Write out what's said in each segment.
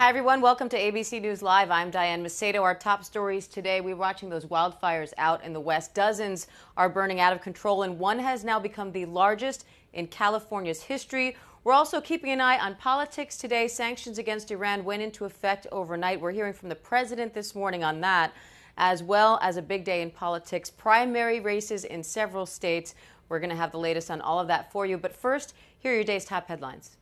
Hi, everyone. Welcome to ABC News Live. I'm Diane Macedo. Our top stories today we're watching those wildfires out in the West. Dozens are burning out of control, and one has now become the largest in California's history. We're also keeping an eye on politics today. Sanctions against Iran went into effect overnight. We're hearing from the president this morning on that, as well as a big day in politics, primary races in several states. We're going to have the latest on all of that for you. But first, here are your day's top headlines.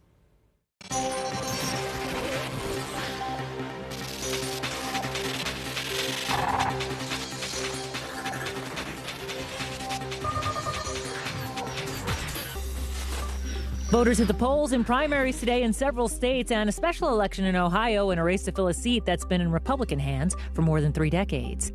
Voters at the polls in primaries today in several states and a special election in Ohio in a race to fill a seat that's been in Republican hands for more than three decades.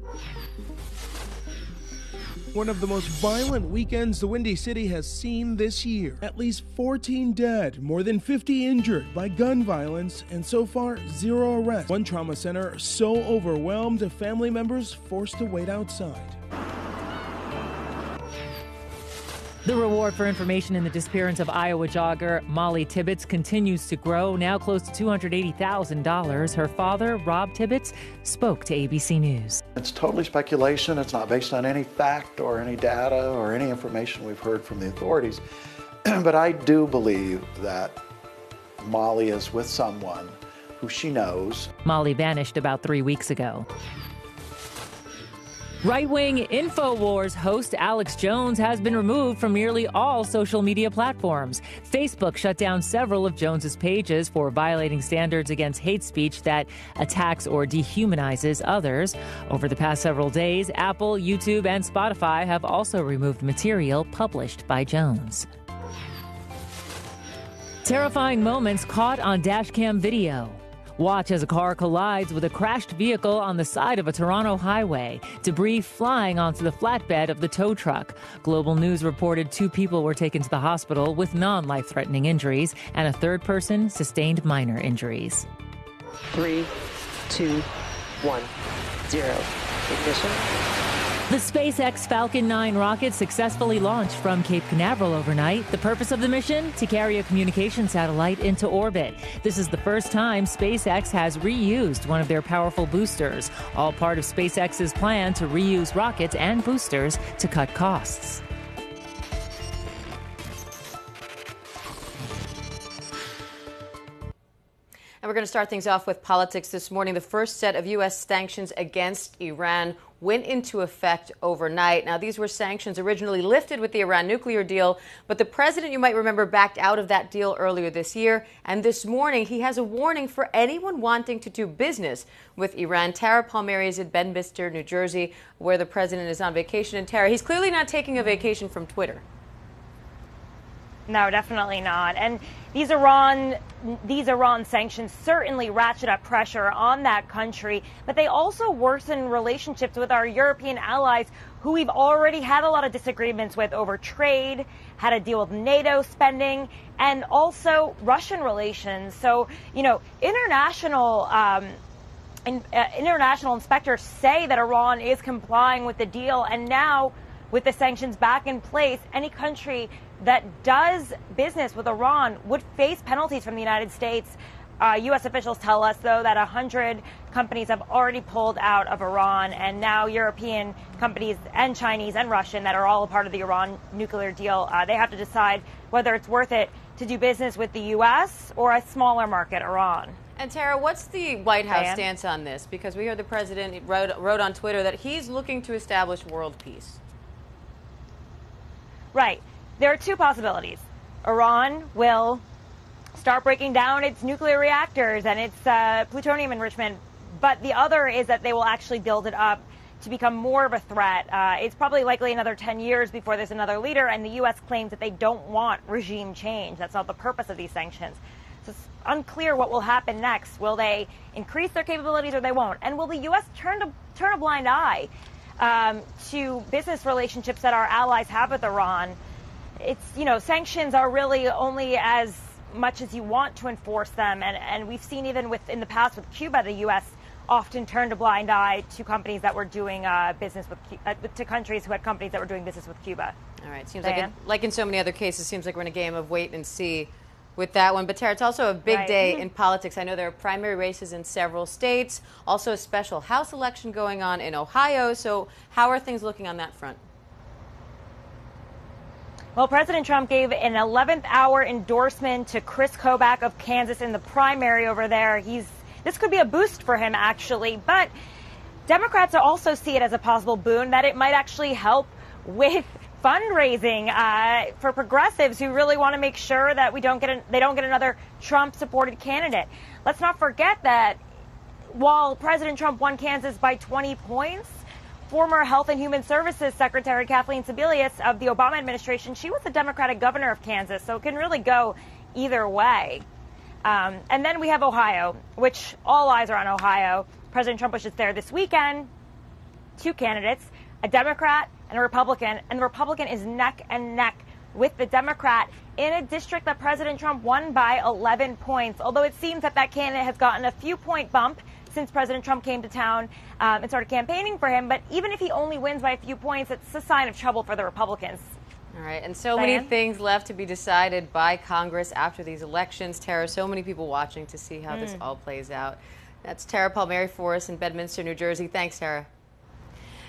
One of the most violent weekends the Windy City has seen this year. At least 14 dead, more than 50 injured by gun violence, and so far, zero arrests. One trauma center so overwhelmed, family members forced to wait outside. The reward for information in the disappearance of Iowa jogger Molly Tibbetts continues to grow, now close to $280,000. Her father, Rob Tibbetts, spoke to ABC News. It's totally speculation. It's not based on any fact or any data or any information we've heard from the authorities. but I do believe that Molly is with someone who she knows. Molly vanished about three weeks ago. Right wing InfoWars host Alex Jones has been removed from nearly all social media platforms. Facebook shut down several of Jones's pages for violating standards against hate speech that attacks or dehumanizes others. Over the past several days, Apple, YouTube, and Spotify have also removed material published by Jones. Terrifying moments caught on dashcam video. Watch as a car collides with a crashed vehicle on the side of a Toronto highway, debris flying onto the flatbed of the tow truck. Global News reported two people were taken to the hospital with non life threatening injuries, and a third person sustained minor injuries. Three, two, one, zero. Ignition. The SpaceX Falcon 9 rocket successfully launched from Cape Canaveral overnight. The purpose of the mission? To carry a communication satellite into orbit. This is the first time SpaceX has reused one of their powerful boosters, all part of SpaceX's plan to reuse rockets and boosters to cut costs. And we're going to start things off with politics this morning. The first set of U.S. sanctions against Iran went into effect overnight. Now, these were sanctions originally lifted with the Iran nuclear deal, but the president, you might remember, backed out of that deal earlier this year. And this morning, he has a warning for anyone wanting to do business with Iran. Tara Palmieri is in Bedminster, New Jersey, where the president is on vacation. And Tara, he's clearly not taking a vacation from Twitter. No, definitely not. And these Iran these Iran sanctions certainly ratchet up pressure on that country, but they also worsen relationships with our European allies who we've already had a lot of disagreements with over trade, how to deal with NATO spending, and also Russian relations. So, you know, international um, in, uh, international inspectors say that Iran is complying with the deal, and now with the sanctions back in place, any country that does business with Iran would face penalties from the United States. Uh, U.S. officials tell us, though, that 100 companies have already pulled out of Iran, and now European companies and Chinese and Russian that are all a part of the Iran nuclear deal, uh, they have to decide whether it's worth it to do business with the U.S. or a smaller market, Iran. And Tara, what's the White House Diane? stance on this? Because we heard the president wrote, wrote on Twitter that he's looking to establish world peace. Right. There are two possibilities. Iran will start breaking down its nuclear reactors and its uh, plutonium enrichment, but the other is that they will actually build it up to become more of a threat. Uh, it's probably likely another 10 years before there's another leader, and the U.S. claims that they don't want regime change. That's not the purpose of these sanctions. So it's unclear what will happen next. Will they increase their capabilities or they won't? And will the U.S. turn, to, turn a blind eye um, to business relationships that our allies have with Iran. It's, you know, sanctions are really only as much as you want to enforce them. And, and we've seen even with in the past with Cuba, the U.S. often turned a blind eye to companies that were doing uh, business with, uh, to countries who had companies that were doing business with Cuba. All right. Seems like, in, like in so many other cases, seems like we're in a game of wait and see with that one. But Tara, it's also a big Right. day mm-hmm. in politics. I know there are primary races in several states, also a special House election going on in Ohio. So, how are things looking on that front? Well, President Trump gave an 11th hour endorsement to Chris Kobach of Kansas in the primary over there. He's this could be a boost for him actually, but Democrats also see it as a possible boon that it might actually help with fundraising uh, for progressives who really want to make sure that we don't get an, they don't get another Trump-supported candidate. Let's not forget that while President Trump won Kansas by 20 points, former Health and Human Services Secretary Kathleen Sebelius of the Obama administration, she was the Democratic governor of Kansas, so it can really go either way. Um, and then we have Ohio, which all eyes are on Ohio. President Trump was just there this weekend. Two candidates, a Democrat and a Republican, and the Republican is neck and neck with the Democrat in a district that President Trump won by 11 points. Although it seems that that candidate has gotten a few point bump since President Trump came to town um, and started campaigning for him. But even if he only wins by a few points, it's a sign of trouble for the Republicans. All right, and so many things left to be decided by Congress after these elections. Tara, so many people watching to see how Hmm. this all plays out. That's Tara Palmieri for us in Bedminster, New Jersey. Thanks, Tara.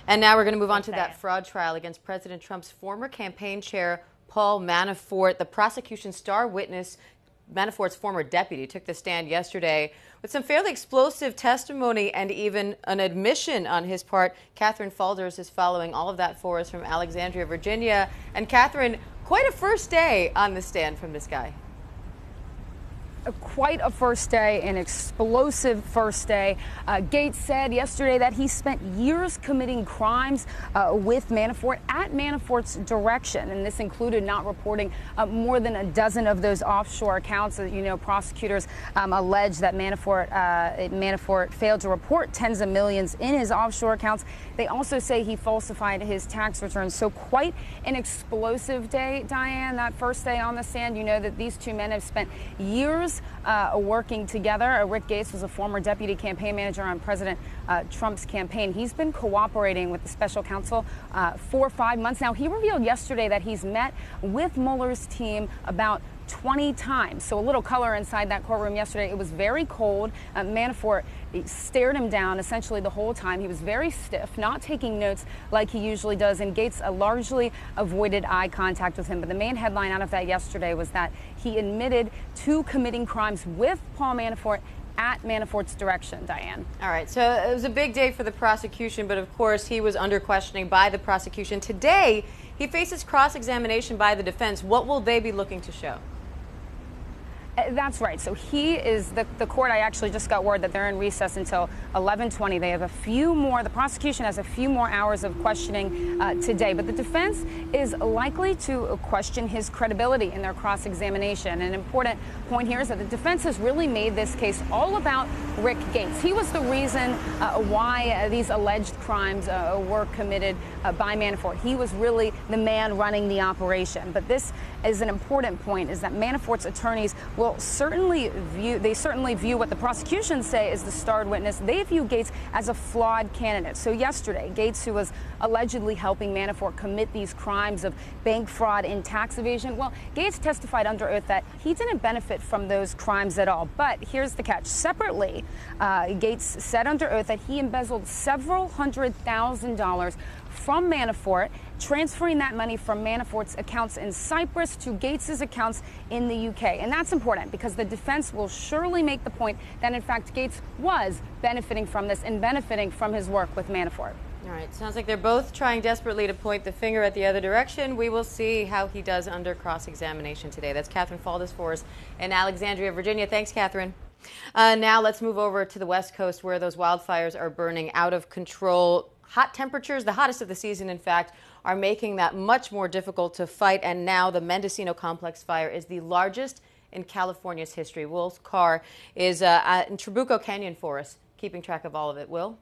And now we're going to move on to that fraud trial against President Trump's former campaign chair, Paul Manafort. The prosecution's star witness, Manafort's former deputy, took the stand yesterday with some fairly explosive testimony and even an admission on his part. Katherine Faulders is following all of that for us from Alexandria, Virginia. And Katherine, quite a first day on the stand from this guy. Quite a first day, an explosive first day. Uh, Gates said yesterday that he spent years committing crimes uh, with Manafort at Manafort's direction, and this included not reporting uh, more than a dozen of those offshore accounts. You know, prosecutors um, allege that Manafort uh, Manafort failed to report tens of millions in his offshore accounts. They also say he falsified his tax returns. So quite an explosive day, Diane. That first day on the stand, you know that these two men have spent years uh, working together. Uh, Rick Gates was a former deputy campaign manager on President uh, Trump's campaign. He's been cooperating with the special counsel uh, for five months now. He revealed yesterday that he's met with Mueller's team about 20 times. So a little color inside that courtroom yesterday. It was very cold. Uh, Manafort stared him down essentially the whole time. He was very stiff, not taking notes like he usually does. And Gates largely avoided eye contact with him. But the main headline out of that yesterday was that he admitted to committing crimes with Paul Manafort at Manafort's direction, Diane. All right, so it was a big day for the prosecution, but of course he was under questioning by the prosecution. Today, he faces cross examination by the defense. What will they be looking to show? Uh, That's right. So he is the, the court. I actually just got word that they're in recess until 11:20. They have a few more. The prosecution has a few more hours of questioning uh, today, but the defense is likely to question his credibility in their cross-examination. An important point here is that the defense has really made this case all about Rick Gates. He was the reason uh, why uh, these alleged crimes uh, were committed uh, by Manafort. He was really the man running the operation. But this is an important point: is that Manafort's attorneys will certainly view they certainly view what the prosecution say is the starred witness. They view Gates as a flawed candidate. So yesterday, Gates, who was allegedly helping Manafort commit these crimes of bank fraud and tax evasion, well, Gates testified under oath that he didn't benefit from those crimes at all. But here's the catch: separately, uh, Gates said under oath that he embezzled several hundred thousand dollars from Manafort, transferring that money from Manafort's accounts in Cyprus to Gates's accounts in the UK. And that's important because the defense will surely make the point that, in fact, Gates was benefiting from this and benefiting from his work with Manafort. All right, sounds like they're both trying desperately to point the finger at the other direction. We will see how he does under cross examination today. That's Katherine Faulders for us in Alexandria, Virginia. Thanks, Katherine. Uh, now let's move over to the West Coast where those wildfires are burning out of control. Hot temperatures, the hottest of the season, in fact, are making that much more difficult to fight. And now the Mendocino Complex fire is the largest in California's history. Will Carr is uh, in Trabuco Canyon for us, keeping track of all of it. Will?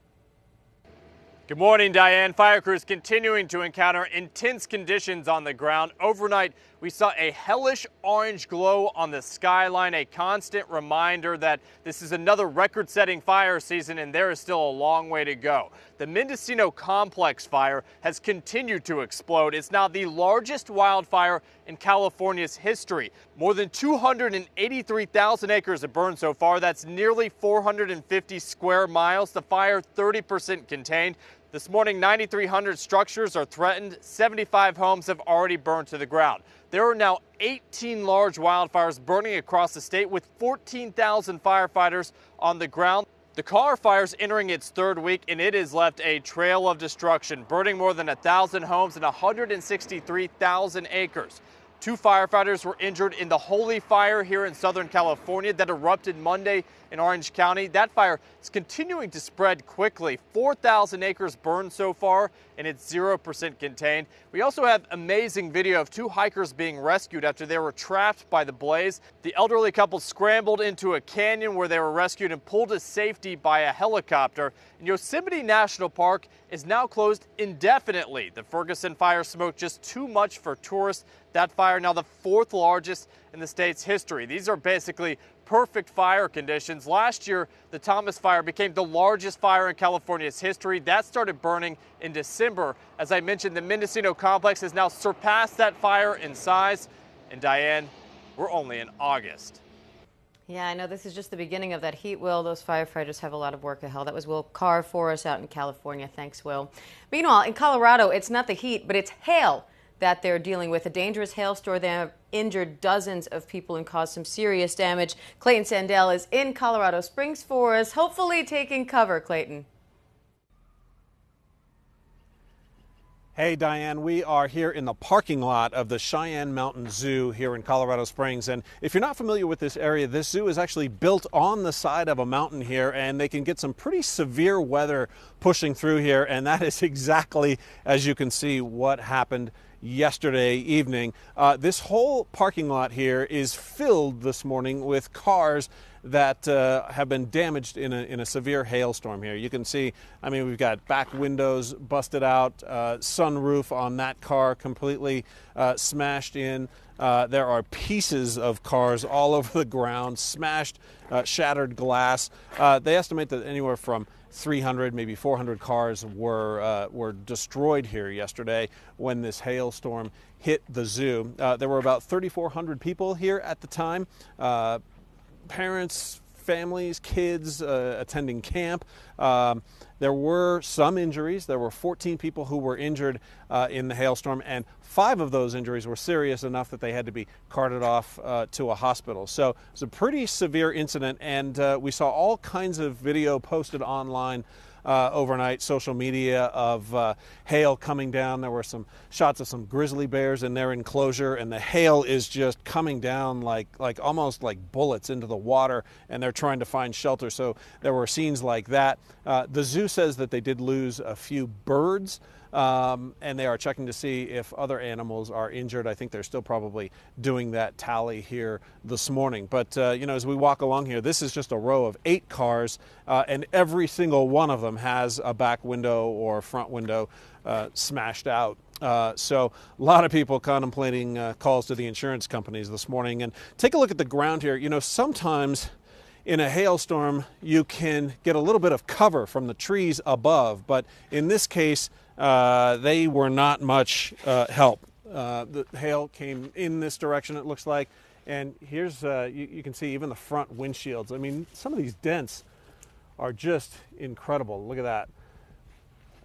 Good morning, Diane. Fire crews continuing to encounter intense conditions on the ground. Overnight, we saw a hellish orange glow on the skyline, a constant reminder that this is another record setting fire season and there is still a long way to go. The Mendocino Complex fire has continued to explode. It's now the largest wildfire in California's history. More than 283,000 acres have burned so far. That's nearly 450 square miles. The fire 30% contained. This morning, 9,300 structures are threatened. 75 homes have already burned to the ground. There are now 18 large wildfires burning across the state with 14,000 firefighters on the ground. The Carr fire's entering its third week and it has left a trail of destruction, burning more than 1,000 homes and 163,000 acres. Two firefighters were injured in the Holy Fire here in Southern California that erupted Monday in Orange County. That fire is continuing to spread quickly. 4,000 acres burned so far, and it's 0% contained. We also have amazing video of two hikers being rescued after they were trapped by the blaze. The elderly couple scrambled into a canyon where they were rescued and pulled to safety by a helicopter. And Yosemite National Park is now closed indefinitely. The Ferguson fire smoked just too much for tourists. That fire now the fourth largest in the state's history. These are basically perfect fire conditions. Last year, the Thomas Fire became the largest fire in California's history. That started burning in December. As I mentioned, the Mendocino complex has now surpassed that fire in size. And Diane, we're only in August. Yeah, I know this is just the beginning of that heat, Will. Those firefighters have a lot of work ahead. That was Will Carr for us out in California. Thanks, Will. Meanwhile, in Colorado, it's not the heat, but it's hail that they're dealing with. A dangerous hailstorm that have injured dozens of people and caused some serious damage. Clayton Sandell is in Colorado Springs for us, hopefully taking cover, Clayton. Hey, Diane, we are here in the parking lot of the Cheyenne Mountain Zoo here in Colorado Springs. And if you're not familiar with this area, this zoo is actually built on the side of a mountain here, and they can get some pretty severe weather pushing through here. And that is exactly, as you can see, what happened yesterday evening. Uh, this whole parking lot here is filled this morning with cars that uh, have been damaged in a, in a severe hailstorm here. You can see, I mean, we've got back windows busted out, uh, sunroof on that car completely uh, smashed in. Uh, there are pieces of cars all over the ground, smashed, uh, shattered glass. Uh, they estimate that anywhere from 300, maybe 400 cars were uh, were destroyed here yesterday when this hailstorm hit the zoo. Uh, there were about 3,400 people here at the time. Uh, parents, families, kids uh, attending camp. Um, there were some injuries. There were 14 people who were injured uh, in the hailstorm, and five of those injuries were serious enough that they had to be carted off uh, to a hospital. So it was a pretty severe incident, and uh, we saw all kinds of video posted online uh, overnight social media of uh, hail coming down. There were some shots of some grizzly bears in their enclosure, and the hail is just coming down like like almost like bullets into the water, and they're trying to find shelter. So there were scenes like that. Uh, the zoo says that they did lose a few birds. Um, and they are checking to see if other animals are injured. I think they're still probably doing that tally here this morning. But, uh, you know, as we walk along here, this is just a row of eight cars, uh, and every single one of them has a back window or front window uh, smashed out. Uh, so a lot of people contemplating uh, calls to the insurance companies this morning. And take a look at the ground here. You know, sometimes in a hailstorm, you can get a little bit of cover from the trees above, but in this case, uh, they were not much uh, help. Uh, the hail came in this direction, it looks like. And here's, uh, you, you, can see even the front windshields. I mean, some of these dents are just incredible. Look at that.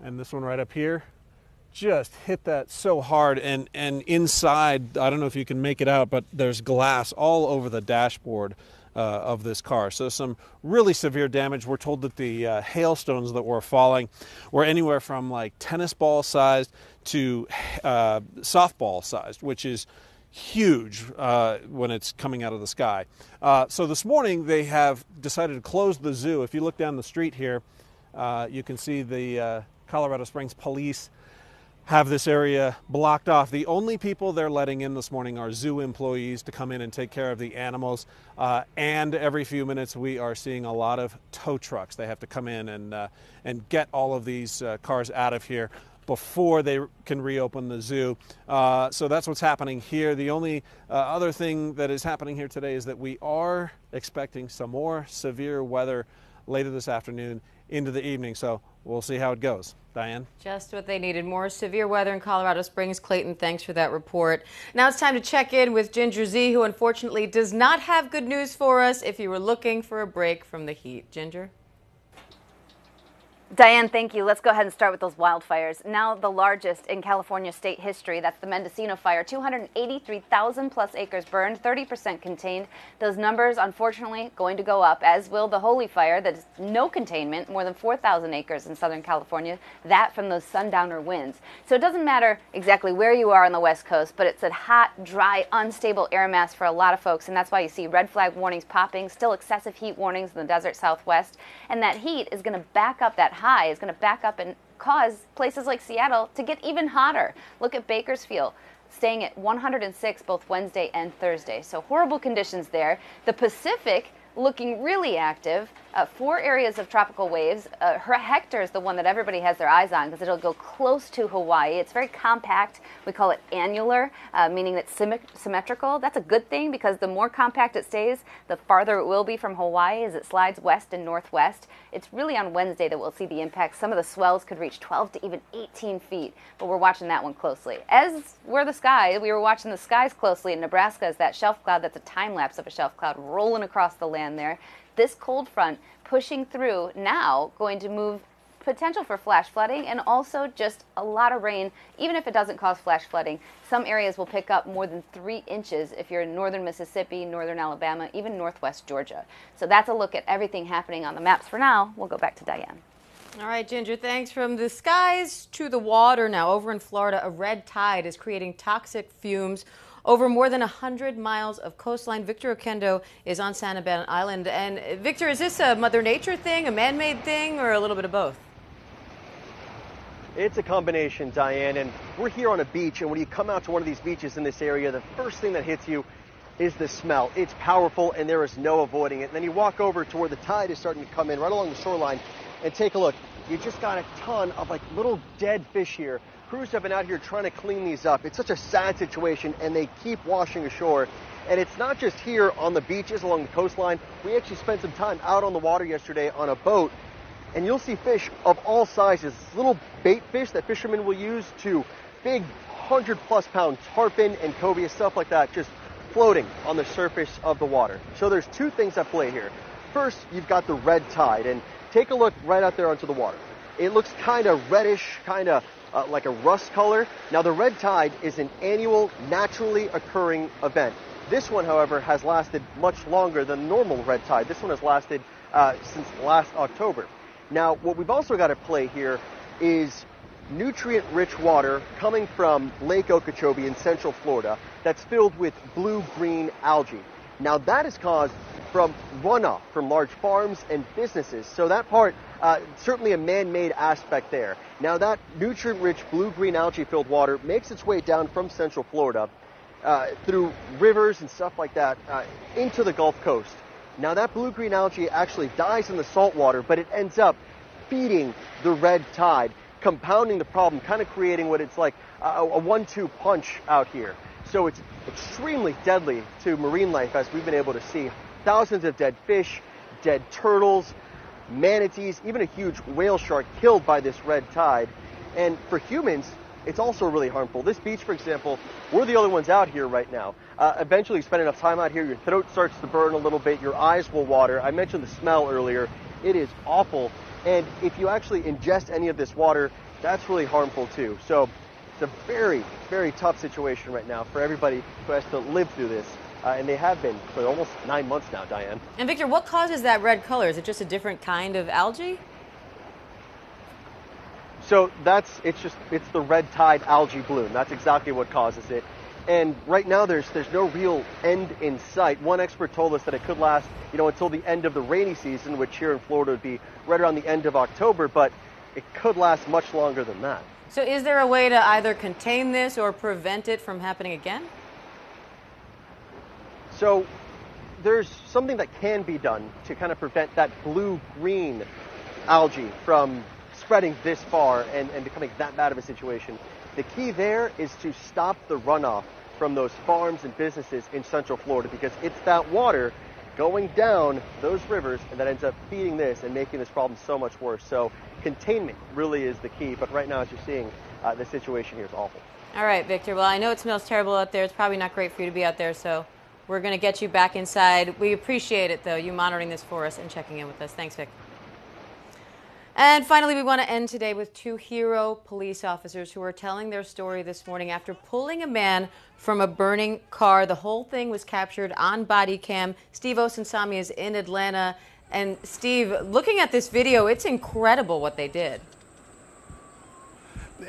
And this one right up here just hit that so hard. And, and inside, I don't know if you can make it out, but there's glass all over the dashboard uh, of this car. So some really severe damage. We're told that the uh, hailstones that were falling were anywhere from like tennis ball sized to uh, softball sized, which is huge uh, when it's coming out of the sky. Uh, so this morning they have decided to close the zoo. If you look down the street here, uh, you can see the Colorado Springs police have this area blocked off. The only people they're letting in this morning are zoo employees to come in and take care of the animals. Uh, and every few minutes, we are seeing a lot of tow trucks. They have to come in and, uh, and get all of these uh, cars out of here. before they can reopen the zoo. Uh, so that's what's happening here. The only uh, other thing that is happening here today is that we are expecting some more severe weather later this afternoon into the evening. So we'll see how it goes. Diane? Just what they needed. More severe weather in Colorado Springs. Clayton, thanks for that report. Now it's time to check in with Ginger Zee, who unfortunately does not have good news for us if you were looking for a break from the heat. Ginger? Diane, thank you. Let's go ahead and start with those wildfires. Now the largest in California state history. That's the Mendocino fire. 283,000 plus acres burned, 30% contained. Those numbers, unfortunately, going to go up, as will the Holy Fire. That is no containment, more than 4,000 acres in Southern California. That from those sundowner winds. So it doesn't matter exactly where you are on the West Coast, but it's a hot, dry, unstable air mass for a lot of folks. And that's why you see red flag warnings popping, still excessive heat warnings in the desert Southwest. And that heat is going to back up that high is going to back up and cause places like Seattle to get even hotter. Look at Bakersfield staying at 106 both Wednesday and Thursday. So horrible conditions there. The Pacific looking really active. Uh, four areas of tropical waves. Uh, Hector is the one that everybody has their eyes on because it'll go close to Hawaii. It's very compact. We call it annular, uh, meaning it's symmet- symmetrical. That's a good thing because the more compact it stays, the farther it will be from Hawaii as it slides west and northwest. It's really on Wednesday that we'll see the impact. Some of the swells could reach 12 to even 18 feet, but we're watching that one closely. As we're the sky, we were watching the skies closely in Nebraska as that shelf cloud, that's a time lapse of a shelf cloud rolling across the land there this cold front pushing through now going to move potential for flash flooding and also just a lot of rain, even if it doesn't cause flash flooding. Some areas will pick up more than three inches if you're in northern Mississippi, northern Alabama, even northwest Georgia. So that's a look at everything happening on the maps for now. We'll go back to Diane. All right, Ginger, thanks. From the skies to the water now. Over in Florida, a red tide is creating toxic fumes over more than 100 miles of coastline. Victor Oquendo is on Sanibel Island. And uh, Victor, is this a Mother Nature thing, a man made thing, or a little bit of both? It's a combination, Diane. And we're here on a beach, and when you come out to one of these beaches in this area, the first thing that hits you is the smell. It's powerful, and there is no avoiding it. And then you walk over to where the tide is starting to come in, right along the shoreline, and take a look. You just got a ton of like little dead fish here Crews have been out here trying to clean these up. It's such a sad situation, and they keep washing ashore. And it's not just here on the beaches along the coastline. We actually spent some time out on the water yesterday on a boat, and you'll see fish of all sizes. Little bait fish that fishermen will use to big 100 plus pound tarpon and cobia, stuff like that, just floating on the surface of the water. So there's two things at play here. First, you've got the red tide, and take a look right out there onto the water. It looks kind of reddish, kind of uh, like a rust color. Now, the red tide is an annual, naturally occurring event. This one, however, has lasted much longer than normal red tide. This one has lasted uh, since last October. Now, what we've also got to play here is nutrient rich water coming from Lake Okeechobee in central Florida that's filled with blue green algae. Now, that is caused from runoff from large farms and businesses. So, that part uh, certainly a man-made aspect there. Now that nutrient-rich blue-green algae-filled water makes its way down from Central Florida uh, through rivers and stuff like that uh, into the Gulf Coast. Now that blue-green algae actually dies in the salt water, but it ends up feeding the red tide, compounding the problem, kind of creating what it's like a, a one-two punch out here. So it's extremely deadly to marine life, as we've been able to see. Thousands of dead fish, dead turtles, manatees, even a huge whale shark killed by this red tide. And for humans, it's also really harmful. This beach, for example, we're the only ones out here right now. Uh, eventually, you spend enough time out here, your throat starts to burn a little bit, your eyes will water. I mentioned the smell earlier. It is awful. And if you actually ingest any of this water, that's really harmful too. So it's a very, very tough situation right now for everybody who has to live through this uh, and they have been for almost nine months now, Diane. And Victor, what causes that red color? Is it just a different kind of algae? So that's it's just it's the red tide algae bloom. That's exactly what causes it. And right now there's there's no real end in sight. One expert told us that it could last, you know, until the end of the rainy season, which here in Florida would be right around the end of October, but it could last much longer than that. So is there a way to either contain this or prevent it from happening again? So there's something that can be done to kind of prevent that blue-green algae from spreading this far and, and becoming that bad of a situation. The key there is to stop the runoff from those farms and businesses in Central Florida because it's that water going down those rivers and that ends up feeding this and making this problem so much worse. So containment really is the key. But right now, as you're seeing, uh, the situation here is awful. All right, Victor. Well, I know it smells terrible out there. It's probably not great for you to be out there, so we're going to get you back inside. We appreciate it, though, you monitoring this for us and checking in with us. Thanks, Vic. And finally, we want to end today with two hero police officers who are telling their story this morning after pulling a man from a burning car. The whole thing was captured on body cam. Steve Osunsami is in Atlanta. And Steve, looking at this video, it's incredible what they did.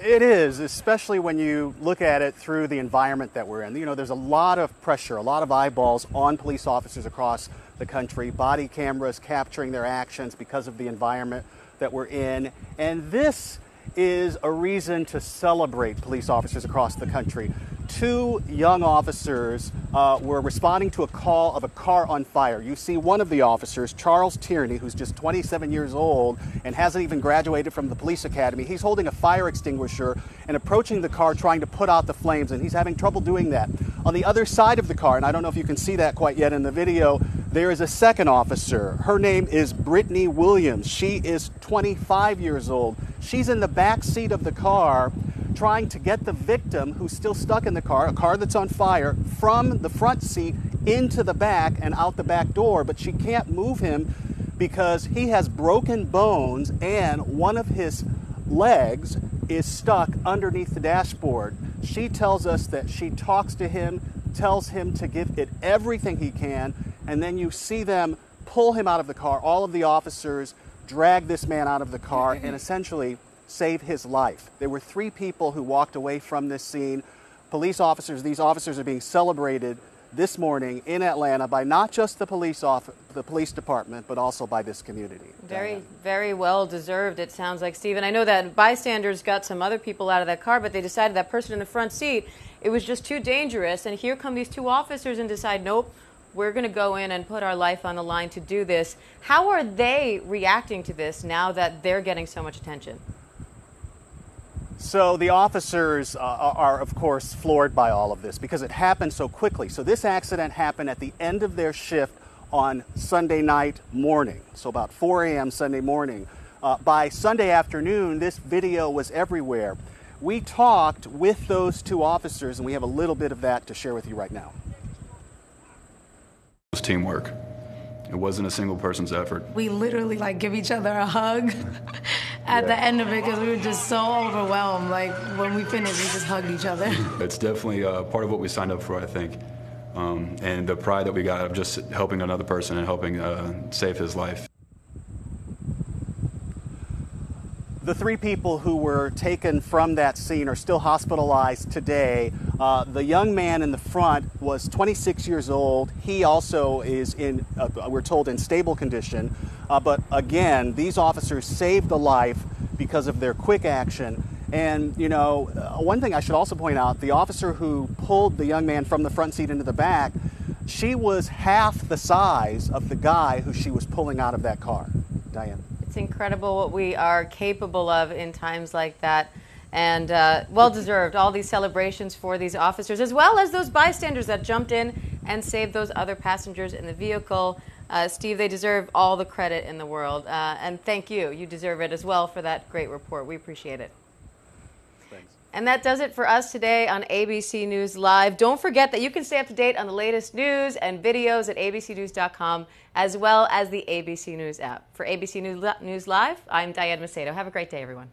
It is, especially when you look at it through the environment that we're in. You know, there's a lot of pressure, a lot of eyeballs on police officers across the country, body cameras capturing their actions because of the environment that we're in. And this is a reason to celebrate police officers across the country. Two young officers uh, were responding to a call of a car on fire. You see one of the officers, Charles Tierney, who's just 27 years old and hasn't even graduated from the police academy. He's holding a fire extinguisher and approaching the car trying to put out the flames, and he's having trouble doing that. On the other side of the car, and I don't know if you can see that quite yet in the video, there is a second officer. Her name is Brittany Williams. She is 25 years old. She's in the back seat of the car trying to get the victim who's still stuck in the car, a car that's on fire, from the front seat into the back and out the back door, but she can't move him because he has broken bones and one of his legs is stuck underneath the dashboard. She tells us that she talks to him, tells him to give it everything he can, and then you see them pull him out of the car. All of the officers drag this man out of the car and essentially save his life. There were three people who walked away from this scene. Police officers, these officers are being celebrated this morning in Atlanta by not just the police off, the police department, but also by this community. Very, Diane. very well deserved. It sounds like Stephen. I know that bystanders got some other people out of that car, but they decided that person in the front seat it was just too dangerous. And here come these two officers and decide, nope, we're going to go in and put our life on the line to do this. How are they reacting to this now that they're getting so much attention? So the officers uh, are, of course, floored by all of this because it happened so quickly. So this accident happened at the end of their shift on Sunday night morning, so about 4 a.m. Sunday morning. Uh, by Sunday afternoon, this video was everywhere. We talked with those two officers, and we have a little bit of that to share with you right now. It was teamwork. It wasn't a single person's effort. We literally like give each other a hug at yeah. the end of it because we were just so overwhelmed. Like when we finished, we just hugged each other. It's definitely uh, part of what we signed up for, I think. Um, and the pride that we got of just helping another person and helping uh, save his life. The three people who were taken from that scene are still hospitalized today. Uh, the young man in the front was 26 years old. He also is in, uh, we're told, in stable condition. Uh, but again, these officers saved a life because of their quick action. And, you know, uh, one thing I should also point out the officer who pulled the young man from the front seat into the back, she was half the size of the guy who she was pulling out of that car. Diane. It's incredible what we are capable of in times like that. And uh, well deserved, all these celebrations for these officers, as well as those bystanders that jumped in and saved those other passengers in the vehicle. Uh, Steve, they deserve all the credit in the world. Uh, and thank you. You deserve it as well for that great report. We appreciate it. Thanks. And that does it for us today on ABC News Live. Don't forget that you can stay up to date on the latest news and videos at abcnews.com as well as the ABC News app. For ABC News Live, I'm Diane Macedo. Have a great day, everyone.